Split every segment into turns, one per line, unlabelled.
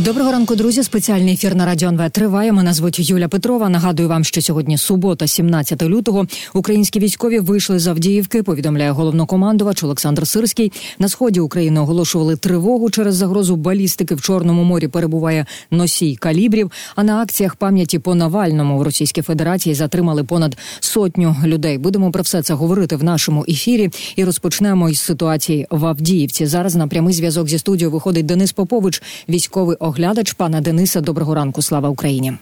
Доброго ранку, друзі. Спеціальний ефір на радіо НВ триває. Мене звуть Юля Петрова. Нагадую вам, що сьогодні субота, 17 лютого. Українські військові вийшли з Авдіївки. Повідомляє головнокомандувач Олександр Сирський. На сході України оголошували тривогу через загрозу балістики. В Чорному морі перебуває носій калібрів. А на акціях пам'яті по Навальному в Російській Федерації затримали понад сотню людей. Будемо про все це говорити в нашому ефірі і розпочнемо із ситуації в Авдіївці. Зараз на прямий зв'язок зі студією виходить Денис Попович, військовий оглядач пана Дениса. Доброго ранку. Слава Україні.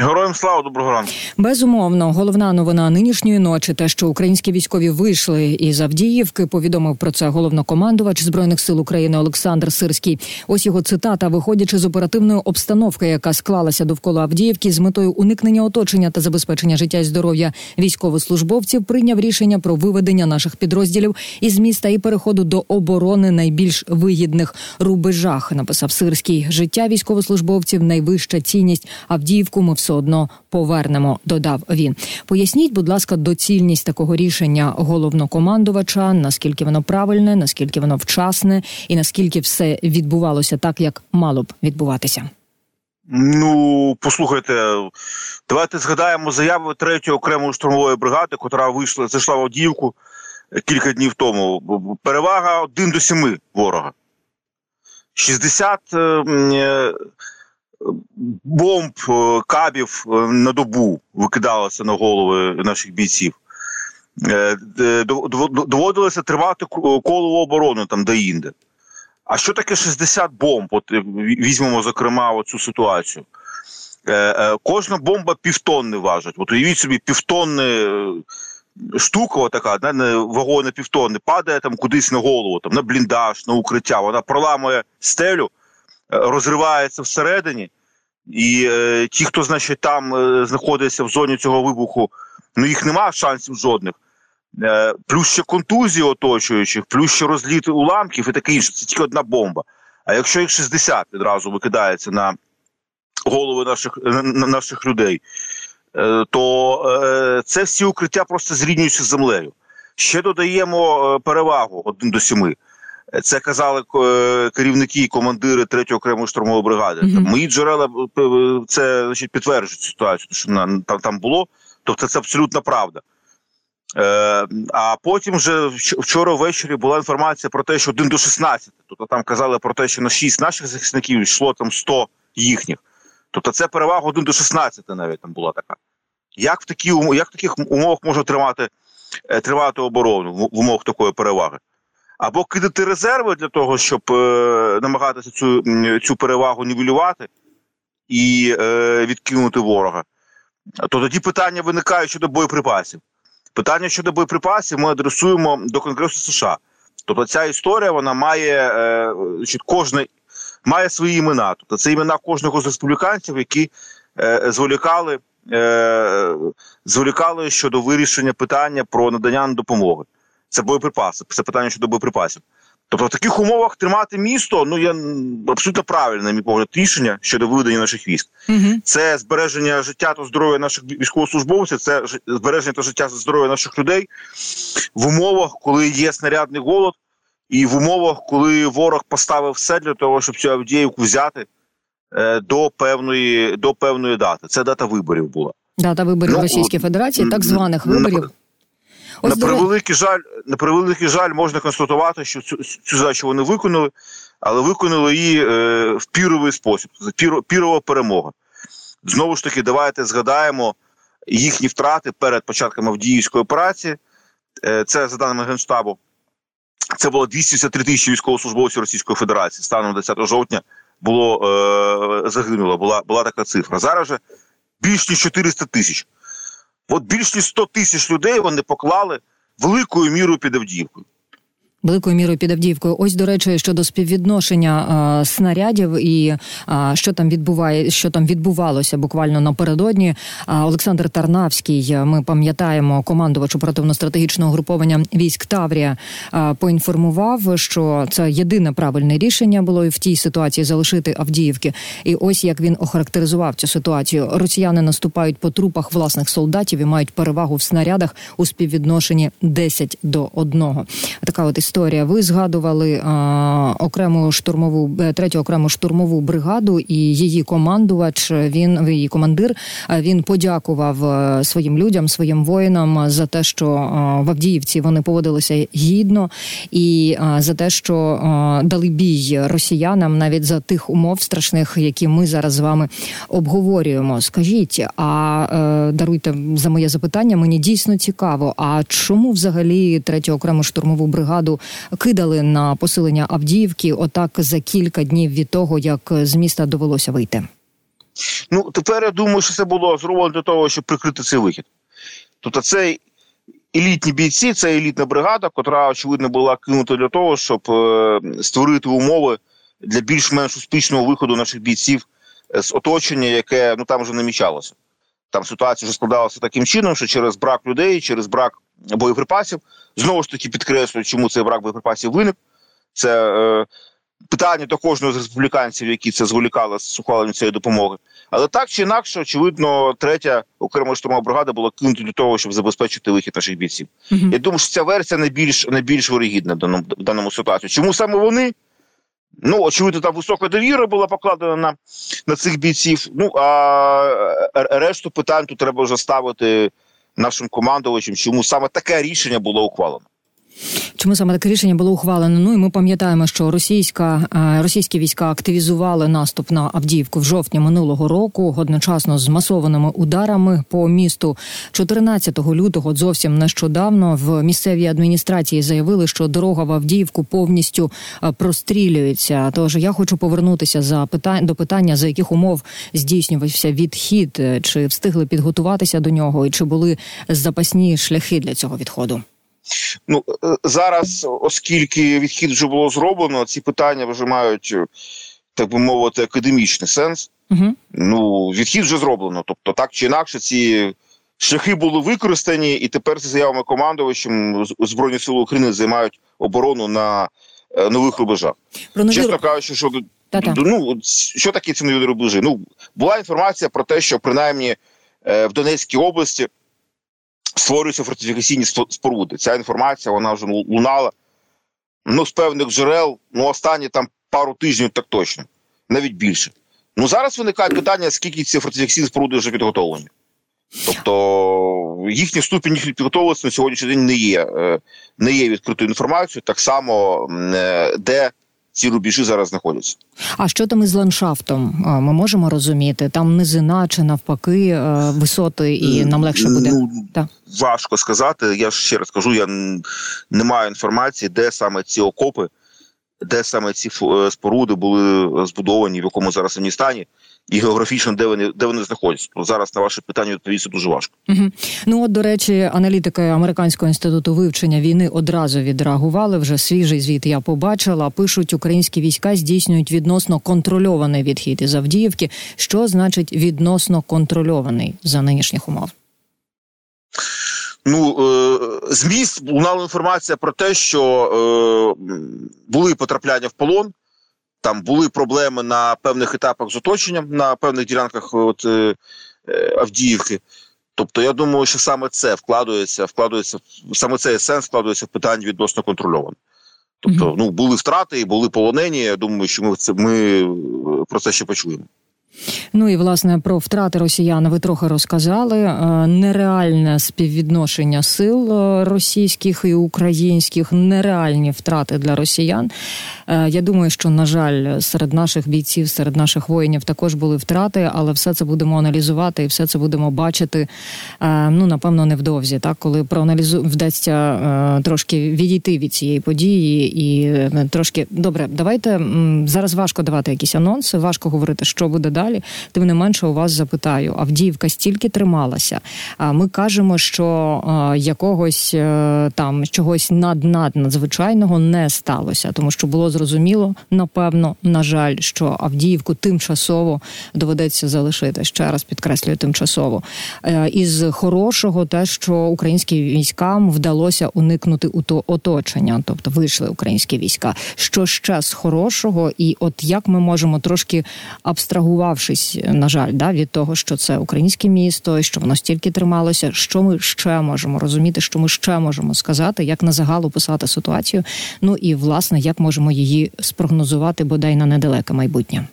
Героям слава доброго ранку.
Безумовно, головна новина нинішньої ночі, те, що українські військові вийшли із Авдіївки. Повідомив про це головнокомандувач збройних сил України Олександр Сирський. Ось його цитата, виходячи з оперативної обстановки, яка склалася довкола Авдіївки, з метою уникнення оточення та забезпечення життя і здоров'я військовослужбовців, прийняв рішення про виведення наших підрозділів із міста і переходу до оборони найбільш вигідних рубежах. Написав Сирський життя військовослужбовців найвища цінність. Авдіївку ми все одно повернемо. Додав він. Поясніть, будь ласка, доцільність такого рішення головнокомандувача, наскільки воно правильне, наскільки воно вчасне, і наскільки все відбувалося так, як мало б відбуватися.
Ну, послухайте, давайте згадаємо заяву третьої окремої штурмової бригади, яка вийшла зайшла в Авдіївку кілька днів тому. Перевага 1 до 7 ворога. 60 бомб, е, кабів е, на добу викидалося на голови наших бійців. Е, доводилося тривати коло оборони там де-інде. А що таке 60 бомб? От візьмемо, зокрема, цю ситуацію. Кожна бомба півтонни важить. От уявіть собі, півтонни штука, така, вагона півтонни, падає там кудись на голову, там на бліндаж, на укриття. Вона проламує стелю, розривається всередині, і е, ті, хто значить, там е, знаходиться в зоні цього вибуху, ну їх немає шансів жодних. Е, плюс ще контузії оточуючих, плюс ще розліт уламків і таке інше. Це тільки одна бомба. А якщо їх 60 відразу викидається на голови наших на наших людей, е, то е, це всі укриття просто зрівнюються з землею. Ще додаємо е, перевагу 1 до 7. Це казали е, керівники і командири 3-ї окремої штурмової бригади. Mm -hmm. Мої джерела е, це значить, підтверджують ситуацію, що там там було. Тобто це абсолютна правда. Е, А потім вже вчора ввечері була інформація про те, що 1 до 16. Тобто там казали про те, що на 6 наших захисників йшло там 100 їхніх. Тобто це перевага 1 до 16 навіть там була така. Як в такі як в таких умовах можна тримати тривати оборону в умовах такої переваги? Або кидати резерви для того, щоб е, намагатися цю цю перевагу нівелювати і е, відкинути ворога. То тоді питання виникають щодо боєприпасів. Питання щодо боєприпасів ми адресуємо до Конгресу США. Тобто ця історія вона має е, кожна має свої імена. Тобто це імена кожного з республіканців, які е, зволікали, е, зволікали щодо вирішення питання про надання допомоги це боєприпаси. Це питання щодо боєприпасів. Тобто в таких умовах тримати місто ну є абсолютно правильне, на мій погляд, рішення щодо виведення наших військ. Угу. Це збереження життя та здоров'я наших військовослужбовців, це збереження та життя та здоров'я наших людей в умовах, коли є снарядний голод, і в умовах, коли ворог поставив все для того, щоб цю Авдіївку взяти е, до певної до певної дати. Це дата виборів була.
Дата виборів ну, Російської Федерації, так званих виборів.
Ось на превеликий жаль, на превеликий жаль, можна констатувати, що цю цю задачу вони виконали, але виконали її е, в піровий спосіб. Пір, пірова перемога. Знову ж таки, давайте згадаємо їхні втрати перед початком Авдіївської операції. Е, це за даними Генштабу. Це було 253 тисячі військовослужбовців Російської Федерації. Станом 10 жовтня було е, загинуло. Була була така цифра. Зараз же більш ніж 400 тисяч. От більш ніж 100 тисяч людей вони поклали великою мірою під Авдіївкою.
Великою мірою під Авдіївкою. Ось до речі, щодо співвідношення а, снарядів і а, що там відбуває, що там відбувалося буквально напередодні. А, Олександр Тарнавський, ми пам'ятаємо, командувач оперативно-стратегічного груповання військ Таврія а, поінформував, що це єдине правильне рішення було в тій ситуації залишити Авдіївки. І ось як він охарактеризував цю ситуацію. Росіяни наступають по трупах власних солдатів і мають перевагу в снарядах у співвідношенні 10 до 1. Така от історія історія. Ви згадували а, окрему штурмову е, третю окрему штурмову бригаду і її командувач. Він її командир. Він подякував е, своїм людям, своїм воїнам за те, що в Авдіївці вони поводилися гідно, і за те, що дали бій росіянам навіть за тих умов страшних, які ми зараз з вами обговорюємо. Скажіть, а е, даруйте за моє запитання, мені дійсно цікаво. А чому взагалі третю окрему штурмову бригаду кидали на посилення Авдіївки? Отак за кілька днів від того, як з міста довелося вийти?
Ну тепер я думаю, що це було зроблено для того, щоб прикрити цей вихід. Тобто, це елітні бійці, це елітна бригада, котра очевидно була кинута для того, щоб е, створити умови для більш-менш успішного виходу наших бійців е, з оточення, яке ну там вже намічалося. Там ситуація вже складалася таким чином, що через брак людей, через брак боєприпасів, знову ж таки підкреслюю, чому цей брак боєприпасів виник. Це е, питання до кожного з республіканців, які це зволікали з ухваленням цієї допомоги. Але так чи інакше, очевидно, третя окрема штурмова бригада була кинута для того, щоб забезпечити вихід наших бійців. Uh -huh. Я думаю, що ця версія найбільш найбільш вирогідна в даному, в даному ситуації. Чому саме вони? Ну, очевидно, там висока довіра була покладена на на цих бійців. Ну а решту питань тут треба вже ставити нашим командувачем, чому саме таке рішення було ухвалено.
Чому саме таке рішення було ухвалено? Ну і ми пам'ятаємо, що російська е, російські війська активізували наступ на Авдіївку в жовтні минулого року, одночасно з масованими ударами по місту 14 лютого. Зовсім нещодавно в місцевій адміністрації заявили, що дорога в Авдіївку повністю е, прострілюється. Тож я хочу повернутися за питань до питання, за яких умов здійснювався відхід, чи встигли підготуватися до нього, і чи були запасні шляхи для цього відходу.
Ну е, зараз, оскільки відхід вже було зроблено, ці питання вже мають, е, так би мовити, академічний сенс. Угу. Ну, відхід вже зроблено. Тобто, так чи інакше, ці шляхи були використані, і тепер за заявами командувачем Збройні Сили України займають оборону на е, нових рубежах. Про нові... Чесно кажучи, що Та-та. ну що таке ці нові рубежі? Ну була інформація про те, що принаймні в Донецькій області створюються фортифікаційні споруди. Ця інформація вона вже лунала ну, з певних джерел, ну останні там пару тижнів так точно, навіть більше. Ну зараз виникає питання, скільки ці фортифікаційні споруди вже підготовлені. Тобто їхній ступінь їхньої підготовленості на сьогоднішній день не є е, не є відкритою інформацією, так само е, де ці рубежі зараз знаходяться.
А що там із ландшафтом? Ми можемо розуміти там низина чи навпаки е, висоти, і нам легше буде
ну, так. важко сказати. Я ще раз кажу, я не маю інформації, де саме ці окопи, де саме ці е, споруди були збудовані, в якому зараз вони стані і географічно, де вони де вони знаходяться. Ну, зараз на ваше питання відповісти дуже важко.
Угу. Ну от до речі, аналітики американського інституту вивчення війни одразу відреагували. Вже свіжий звіт я побачила. Пишуть, українські війська здійснюють відносно контрольований відхід із Авдіївки. Що значить відносно контрольований за нинішніх умов?
Ну, е, з лунала інформація про те, що е, були потрапляння в полон там були проблеми на певних етапах з оточенням, на певних ділянках от, е, е, Авдіївки. Тобто, я думаю, що саме це вкладується, вкладується саме цей сенс вкладується в питання відносно контрольовано. Тобто, ну були втрати і були полонені. Я думаю, що ми це ми про це ще почуємо.
Ну і власне про втрати росіян ви трохи розказали. Е, нереальне співвідношення сил е, російських і українських, нереальні втрати для росіян. Е, я думаю, що на жаль, серед наших бійців, серед наших воїнів також були втрати, але все це будемо аналізувати і все це будемо бачити. Ну напевно, невдовзі, так коли проаналізу вдасться трошки відійти від цієї події, і трошки добре, давайте зараз важко давати якісь анонси, важко говорити, що буде далі далі. Тим не менше, у вас запитаю, Авдіївка стільки трималася. А ми кажемо, що якогось е, там чогось над-над надзвичайного не сталося, тому що було зрозуміло, напевно, на жаль, що Авдіївку тимчасово доведеться залишити. Ще раз підкреслюю тимчасово. Е, із хорошого, те, що українським військам вдалося уникнути оточення, тобто вийшли українські війська. Що ще з хорошого, і от як ми можемо трошки абстрагувати абстрагувавшись, на жаль, да, від того, що це українське місто, що воно стільки трималося. Що ми ще можемо розуміти, що ми ще можемо сказати, як на загал описати ситуацію? Ну і власне як можемо її спрогнозувати бодай на недалеке майбутнє.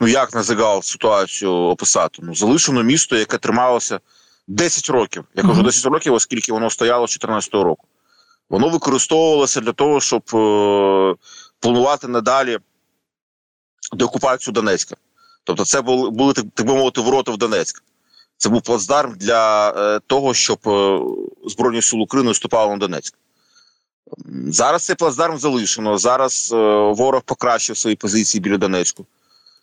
Ну як на загал ситуацію описати? Ну залишено місто, яке трималося 10 років. Я кажу 10 років, оскільки воно стояло з 14 року. Воно використовувалося для того, щоб е, планувати надалі деокупацію Донецька. Тобто, це були, були так би мовити, ворота в Донецьк. Це був плацдарм для е, того, щоб е, Збройні сили України вступали на Донецьк. Зараз цей плацдарм залишено. Зараз е, ворог покращив свої позиції біля Донецьку.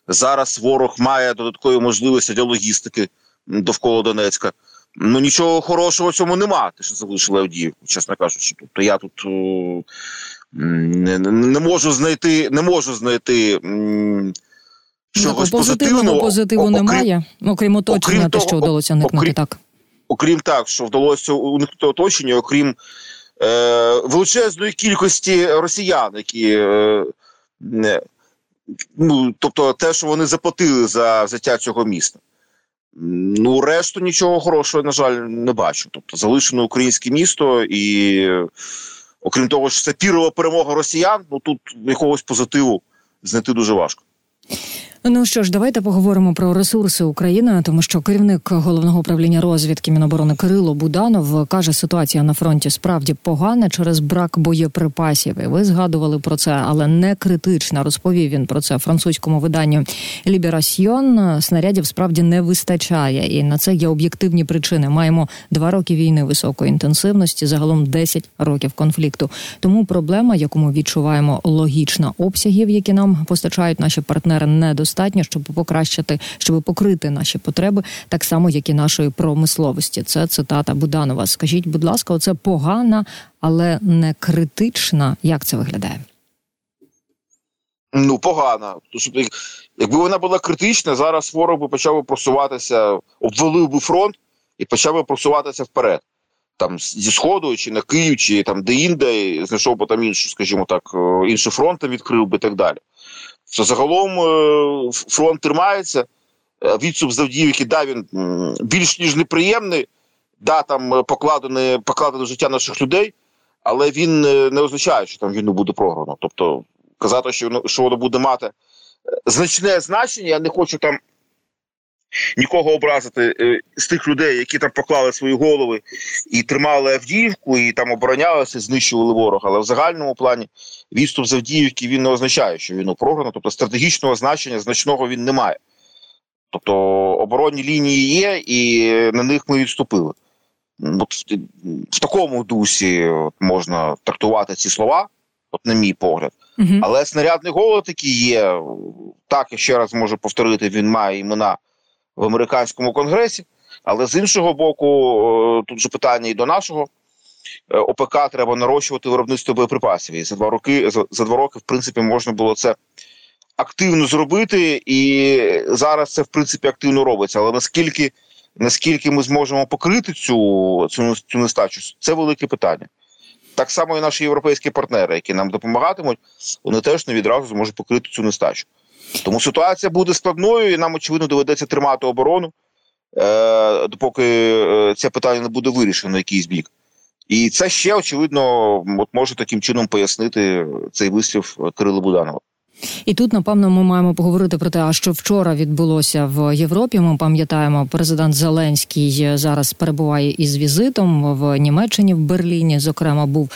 Зараз ворог має додаткові можливості для логістики довкола Донецька. Ну нічого хорошого в цьому нема. Те, що залишили Авдіївку, чесно кажучи. Тобто я тут не, не можу знайти, не можу знайти. Чогось
ну, позитивного позитиву окрім, немає, окрім оточення, окрім те, що вдалося уникнути
окрім,
так.
Окрім так, що вдалося уникнути оточення, окрім е, величезної кількості росіян, які е, не, ну, тобто те, що вони заплатили за взяття цього міста. Ну, решту нічого хорошого, на жаль, не бачу. Тобто залишено українське місто, і окрім того, що це пірова перемога росіян, ну тут якогось позитиву знайти дуже важко.
Ну що ж, давайте поговоримо про ресурси України, тому що керівник головного управління розвідки Міноборони Кирило Буданов каже, ситуація на фронті справді погана через брак боєприпасів. І Ви згадували про це, але не критична. Розповів він про це французькому виданню Ліберасьйон. Снарядів справді не вистачає, і на це є об'єктивні причини. Маємо два роки війни високої інтенсивності, загалом 10 років конфлікту. Тому проблема, яку ми відчуваємо, логічна обсягів, які нам постачають наші партнери, недостатньо достатньо, щоб покращити, щоб покрити наші потреби, так само як і нашої промисловості. Це цитата Буданова. Скажіть, будь ласка, оце погана, але не критична. Як це виглядає?
Ну погана. Якби вона була критична, зараз ворог би почав просуватися, обвалив би фронт і почав би просуватися вперед. Там зі сходу чи на Київ, чи там де-інде, знайшов би там іншу, скажімо так, е, інший фронт відкрив би і так далі що загалом е, фронт тримається. Відсуп відступ з Авдіївки, да, він більш ніж неприємний, да, там покладене покладене життя наших людей, але він не означає, що там війну буде програно. Тобто казати, що що воно буде мати е, значне значення, я не хочу там нікого образити е, з тих людей, які там поклали свої голови і тримали Авдіївку, і там оборонялися, знищували ворога. Але в загальному плані відступ з Авдіївки він не означає, що війну програно, тобто стратегічного значення значного він не має. Тобто оборонні лінії є, і на них ми відступили. От В такому дусі от, можна трактувати ці слова, от на мій погляд. Угу. Але снарядний голод який є. Так, я ще раз можу повторити, він має імена в американському конгресі. Але з іншого боку, тут же питання і до нашого е, ОПК треба нарощувати виробництво боєприпасів. І за два роки за два роки, в принципі, можна було це активно зробити, і зараз це в принципі активно робиться. Але наскільки наскільки ми зможемо покрити цю цю, цю нестачу, це велике питання. Так само і наші європейські партнери, які нам допомагатимуть, вони теж не відразу зможуть покрити цю нестачу. Тому ситуація буде складною, і нам очевидно доведеться тримати оборону, е, допоки е, це питання не буде вирішено якийсь бік. І це ще очевидно от може таким чином пояснити цей вислів Кирила Буданова.
І тут, напевно, ми маємо поговорити про те, а що вчора відбулося в Європі. Ми пам'ятаємо, президент Зеленський зараз перебуває із візитом в Німеччині в Берліні. Зокрема, був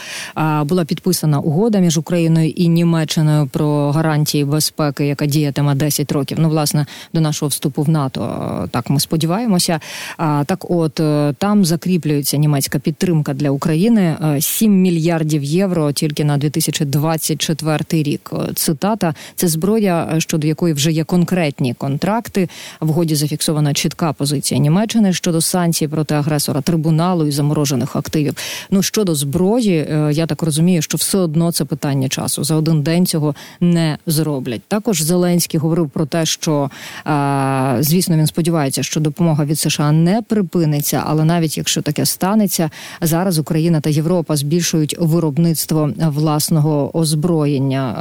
була підписана угода між Україною і Німеччиною про гарантії безпеки, яка діятиме 10 років. Ну, власне, до нашого вступу в НАТО. Так ми сподіваємося. А так, от е, там закріплюється німецька підтримка для України 7 мільярдів євро тільки на 2024 рік. Цитата це зброя, е, щодо якої вже є конкретні контракти. В годі зафіксована чітка позиція Німеччини щодо санкцій проти агресора трибуналу і заморожених активів. Ну щодо зброї, е, я так розумію, що все одно це питання часу. За один день цього не зроблять. Також Зеленський говорив про те, що звісно він сподівається, що допомога від США не припиниться, але навіть якщо таке станеться, зараз Україна та Європа збільшують виробництво власного озброєння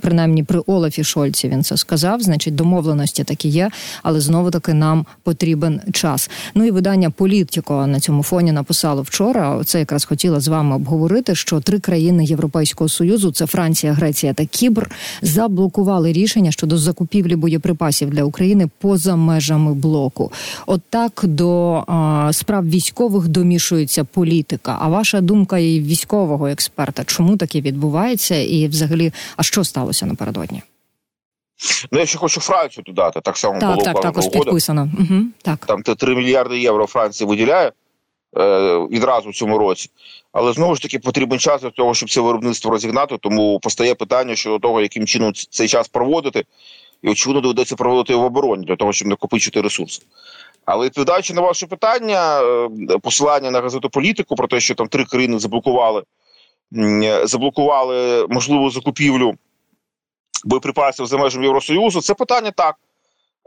принаймні при Олафі Шольці він це сказав. Значить, домовленості такі є, але знову таки нам потрібен час. Ну і видання Політіко на цьому фоні написало вчора. Це якраз хотіла з вами обговорити, що три країни Європейського союзу це Франція, Греція та Кібр, заблокували рішення щодо закупівлі боєприпасів для України поза межами блоку. От так до а, справ військових домішується політика. А ваша думка і військового експерта, чому таке відбувається, і взагалі, а що сталося напередодні?
Ну, я ще хочу Францію додати. Так само
так,
було
так, також
угода.
підписано. Угу, так.
Там 3 мільярди євро Франція виділяє е, відразу в цьому році. Але знову ж таки потрібен час для того, щоб це виробництво розігнати. Тому постає питання щодо того, яким чином цей час проводити, і очевидно доведеться проводити в обороні для того, щоб накопичити ресурси. Але відповідаючи на ваше питання, е, посилання на газету політику про те, що там три країни заблокували, заблокували можливу закупівлю боєприпасів за межами Євросоюзу, це питання так.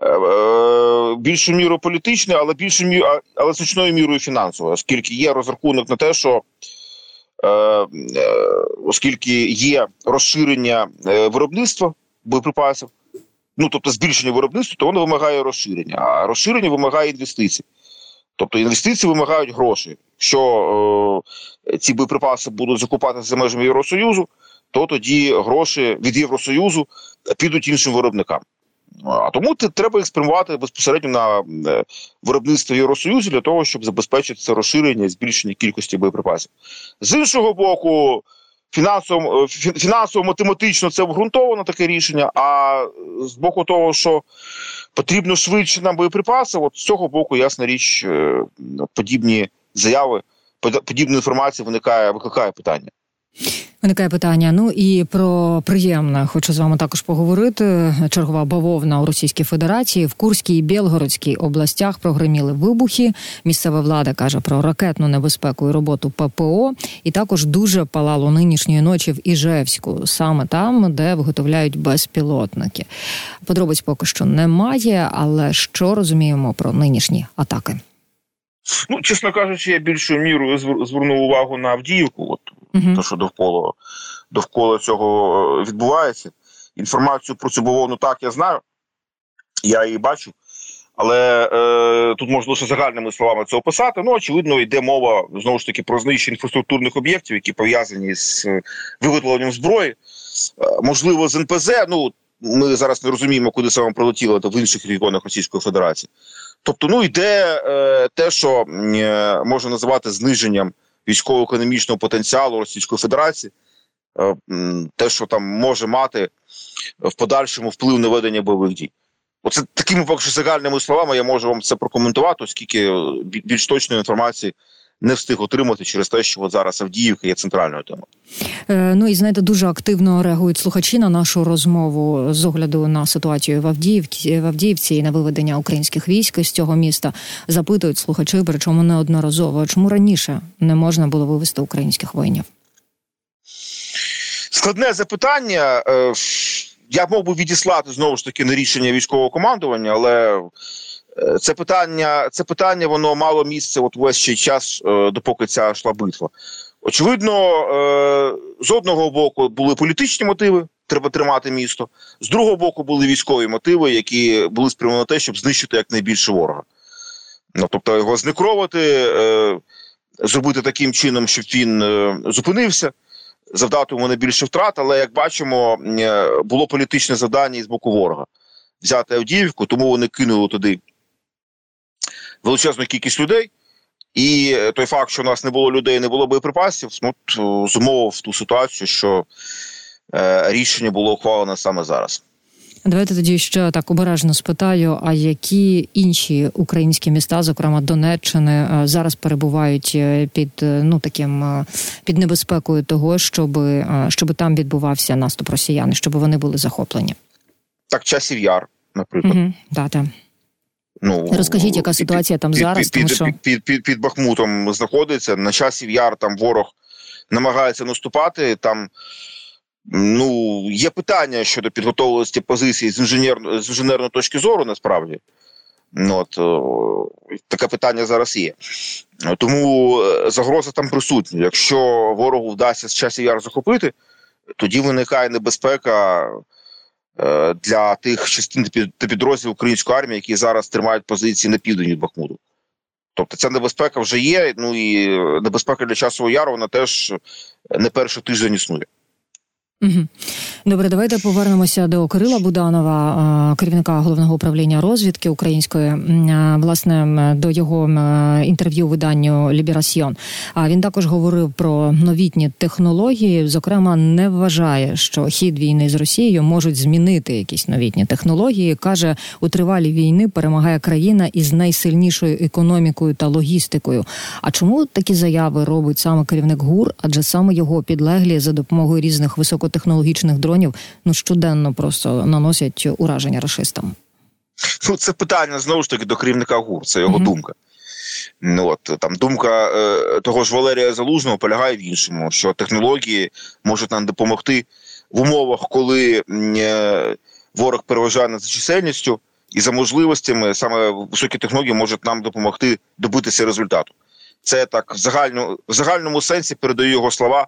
Е, е, більшу міру політичне, але більшу міру, але значною мірою фінансовою, оскільки є розрахунок на те, що оскільки є розширення виробництва боєприпасів, ну тобто збільшення виробництва, то воно вимагає розширення. А розширення вимагає інвестицій. Тобто інвестиції вимагають грошей. Е, ці боєприпаси будуть закупатися за межами Євросоюзу, то тоді гроші від Євросоюзу підуть іншим виробникам. А тому треба їх спрямувати безпосередньо на е, виробництво Євросоюзу для того, щоб забезпечити це розширення і збільшення кількості боєприпасів. З іншого боку, фінансово е, фінансово математично це обґрунтовано таке рішення. А з боку того, що потрібно швидше нам боєприпаси, от з цього боку, ясна річ, е, подібні заяви, подібна інформація виникає, викликає питання.
Виникає питання. Ну і про приємне хочу з вами також поговорити. Чергова бавовна у Російській Федерації в Курській і Білгородській областях прогреміли вибухи. Місцева влада каже про ракетну небезпеку і роботу ППО. І також дуже палало нинішньої ночі в Іжевську, саме там, де виготовляють безпілотники. Подробиць поки що немає, але що розуміємо про нинішні атаки?
Ну, чесно кажучи, я більшою мірою звернув увагу на Авдіївку. От uh-huh. те, що довкола довкола цього е, відбувається. Інформацію про цю бавовну так я знаю, я її бачу. Але е, тут можна лише загальними словами це описати. Ну, очевидно, йде мова знову ж таки про знищення інфраструктурних об'єктів, які пов'язані з е, виготовленням зброї. Е, можливо, з НПЗ. Ну ми зараз не розуміємо, куди саме прилетіло в інших регіонах Російської Федерації. Тобто, ну йде е, те, що е, можна називати зниженням військово-економічного потенціалу Російської Федерації, е, те, що там може мати в подальшому вплив на ведення бойових дій. Оце такими поки загальними словами я можу вам це прокоментувати, оскільки більш точної інформації не встиг отримати через те, що от зараз Авдіївка є центральною темою.
Е, ну і знаєте, дуже активно реагують слухачі на нашу розмову з огляду на ситуацію в Авдіївці в Авдіївці і на виведення українських військ з цього міста. Запитують слухачі, причому неодноразово. Чому раніше не можна було вивести українських воїнів?
Складне запитання. Е, я мог би відіслати знову ж таки на рішення військового командування, але це питання, це питання, воно мало місце от весь ще час, е, допоки ця йшла битва. Очевидно, е, з одного боку були політичні мотиви, треба тримати місто. З другого боку, були військові мотиви, які були спрямовані на те, щоб знищити якнайбільше ворога. Ну, Тобто його зникровати, зробити таким чином, щоб він зупинився, завдати йому найбільше втрат. Але як бачимо, було політичне завдання з боку ворога взяти Авдіївку, тому вони кинули туди величезну кількість людей. І той факт, що у нас не було людей, не було боєприпасів, ну, зумовив ту ситуацію, що е, рішення було ухвалене саме зараз.
Давайте тоді ще так обережно спитаю: а які інші українські міста, зокрема Донеччини, е, зараз перебувають е, під е, ну таким під небезпекою того, щоб щоб там відбувався наступ росіян, щоб вони були захоплені?
Так, часів яр, наприклад.
Угу, да, так. Ну розкажіть, яка ситуація
під,
там зараз?
Під,
тому що...
під, під, під, під Бахмутом знаходиться на часів яр. Там ворог намагається наступати. Там ну є питання щодо підготовленості позиції з інженер з інженерної точки зору. Насправді, ну, от таке питання зараз є. Тому е, загроза там присутня. Якщо ворогу вдасться з часів яр захопити. тоді виникає небезпека для тих частин та підрозділів української армії, які зараз тримають позиції на південь від Бахмуту. Тобто ця небезпека вже є. Ну і небезпека для часового яру вона теж не перший тиждень існує.
Добре, давайте повернемося до Кирила Буданова, керівника головного управління розвідки української, власне, до його інтерв'ю виданню Ліберасьйон. А він також говорив про новітні технології. Зокрема, не вважає, що хід війни з Росією можуть змінити якісь новітні технології. каже у тривалій війни перемагає країна із найсильнішою економікою та логістикою. А чому такі заяви робить саме керівник ГУР? Адже саме його підлеглі за допомогою різних високо високотехнологічних дронів ну щоденно просто наносять ураження расистам?
Ну, це питання знову ж таки до керівника ГУР, це його mm-hmm. думка. Ну, от там думка е, того ж Валерія Залужного полягає в іншому, що технології можуть нам допомогти в умовах, коли е, ворог переважає над чисельністю і за можливостями саме високі технології можуть нам допомогти добитися результату. Це так в загальному в загальному сенсі передаю його слова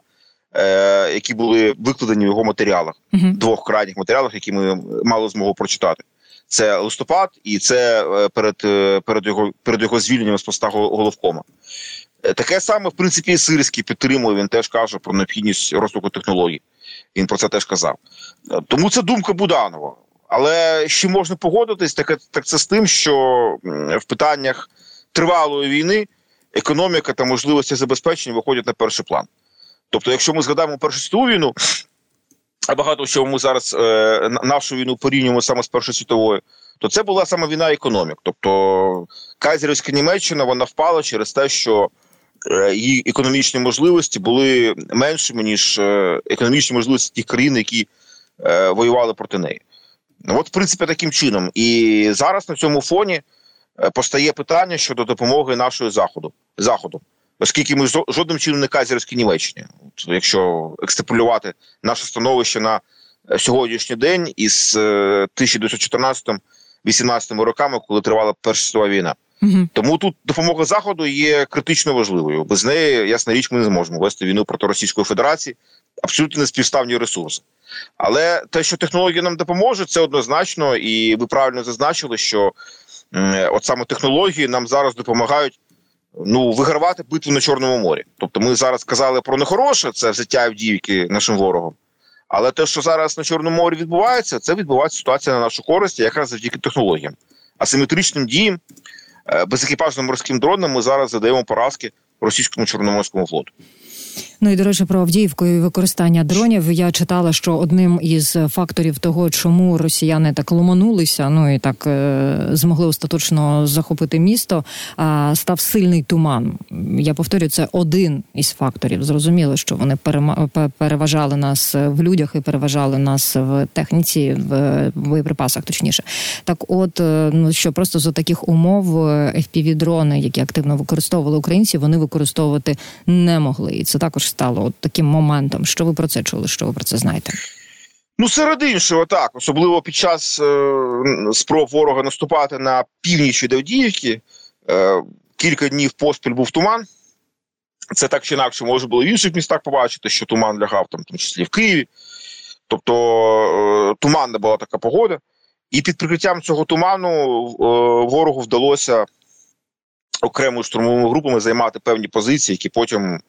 е, які були викладені в його матеріалах, uh-huh. двох крайніх матеріалах, які ми мали змогу прочитати. Це листопад, і це е, перед е, перед його перед його звільненням з поста головкома. Таке саме, в принципі, і Сирський підтримує. Він теж каже про необхідність розвитку технологій. Він про це теж казав. Тому це думка Буданова. Але ще можна погодитись, так, так це з тим, що в питаннях тривалої війни економіка та можливості забезпечення виходять на перший план. Тобто, якщо ми згадаємо Першу світову війну, а багато що ми зараз е, нашу війну порівнюємо саме з Першою світовою, то це була саме війна економік. Тобто Кайзерівська Німеччина вона впала через те, що е, її економічні можливості були меншими, ніж е, економічні можливості тих країн, які е, воювали проти неї. От, в принципі, таким чином. І зараз на цьому фоні е, постає питання щодо допомоги нашої заходу заходу оскільки ми жодним чином не казерській Німеччині, От, якщо екстраполювати наше становище на е, сьогоднішній день із 1914-18 е, роками, коли тривала Перша світова війна. Угу. Тому тут допомога заходу є критично важливою. Без неї, ясна річ, ми не зможемо вести війну проти Російської Федерації. Абсолютно неспівставні ресурси. Але те, що технології нам допоможуть, це однозначно, і ви правильно зазначили, що от саме технології нам зараз допомагають ну вигравати битву на Чорному морі. Тобто, ми зараз казали про нехороше, це взяття Авдіївки нашим ворогом. Але те, що зараз на Чорному морі відбувається, це відбувається ситуація на нашу користь, якраз завдяки технологіям. Асиметричним діям е, безекіпажним морським дронам ми зараз задаємо поразки російському чорноморському флоту.
Ну і до речі, про Авдіївку і використання дронів я читала, що одним із факторів того, чому росіяни так ломанулися, ну і так е, змогли остаточно захопити місто, е, став сильний туман. Я повторюю, це один із факторів. Зрозуміло, що вони переважали нас в людях і переважали нас в техніці, в боєприпасах, точніше. Так, от е, ну що просто за таких умов fpv дрони, які активно використовували українці, вони використовувати не могли, і це також стало от таким моментом. Що ви про це чули? Що ви про це знаєте?
Ну, серед іншого, так, особливо під час е, спроб ворога наступати на північ від Авдіївки, е, кілька днів поспіль був туман. Це так чи інакше може було в інших містах побачити, що туман лягав, там, в тому числі в Києві. Тобто е, туманна була така погода. І під прикриттям цього туману е, ворогу вдалося окремою штурмовими групами займати певні позиції, які потім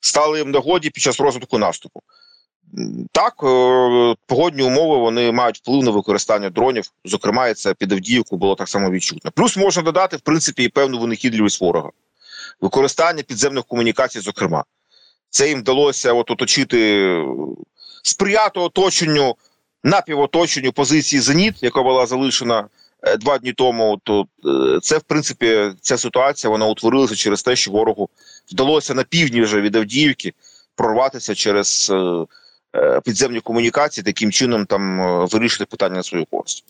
стали їм нагоді під час розвитку наступу. Так, е, погодні умови вони мають вплив на використання дронів. Зокрема, і це під Авдіївку було так само відчутно. Плюс можна додати, в принципі, і певну винахідливість ворога, використання підземних комунікацій, зокрема, це їм вдалося от оточити сприяти оточенню напівоточенню позиції Зеніт, яка була залишена Е, два дні тому, то е, це в принципі ця ситуація вона утворилася через те, що ворогу вдалося на півдні вже від Авдіївки прорватися через е, підземні комунікації, таким чином там вирішити питання на свою користь.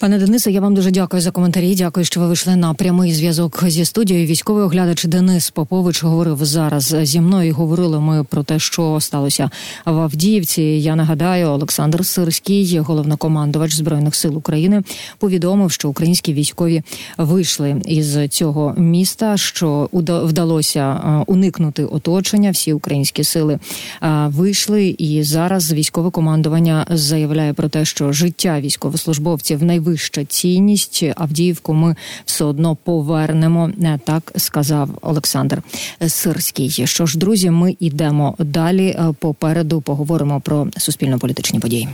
Пане Денисе, я вам дуже дякую за коментарі. Дякую, що ви вийшли на прямий зв'язок зі студією. Військовий оглядач Денис Попович говорив зараз зі мною. Говорили ми про те, що сталося в Авдіївці. Я нагадаю, Олександр Сирський, головнокомандувач збройних сил України, повідомив, що українські військові вийшли із цього міста, що вдалося е, уникнути оточення. Всі українські сили е, вийшли, і зараз військове командування заявляє про те, що життя військовослужбовців найвищі найвища цінність. Авдіївку ми все одно повернемо. Е, так сказав Олександр Сирський. Що ж, друзі, ми йдемо далі. Е, попереду поговоримо про суспільно-політичні події.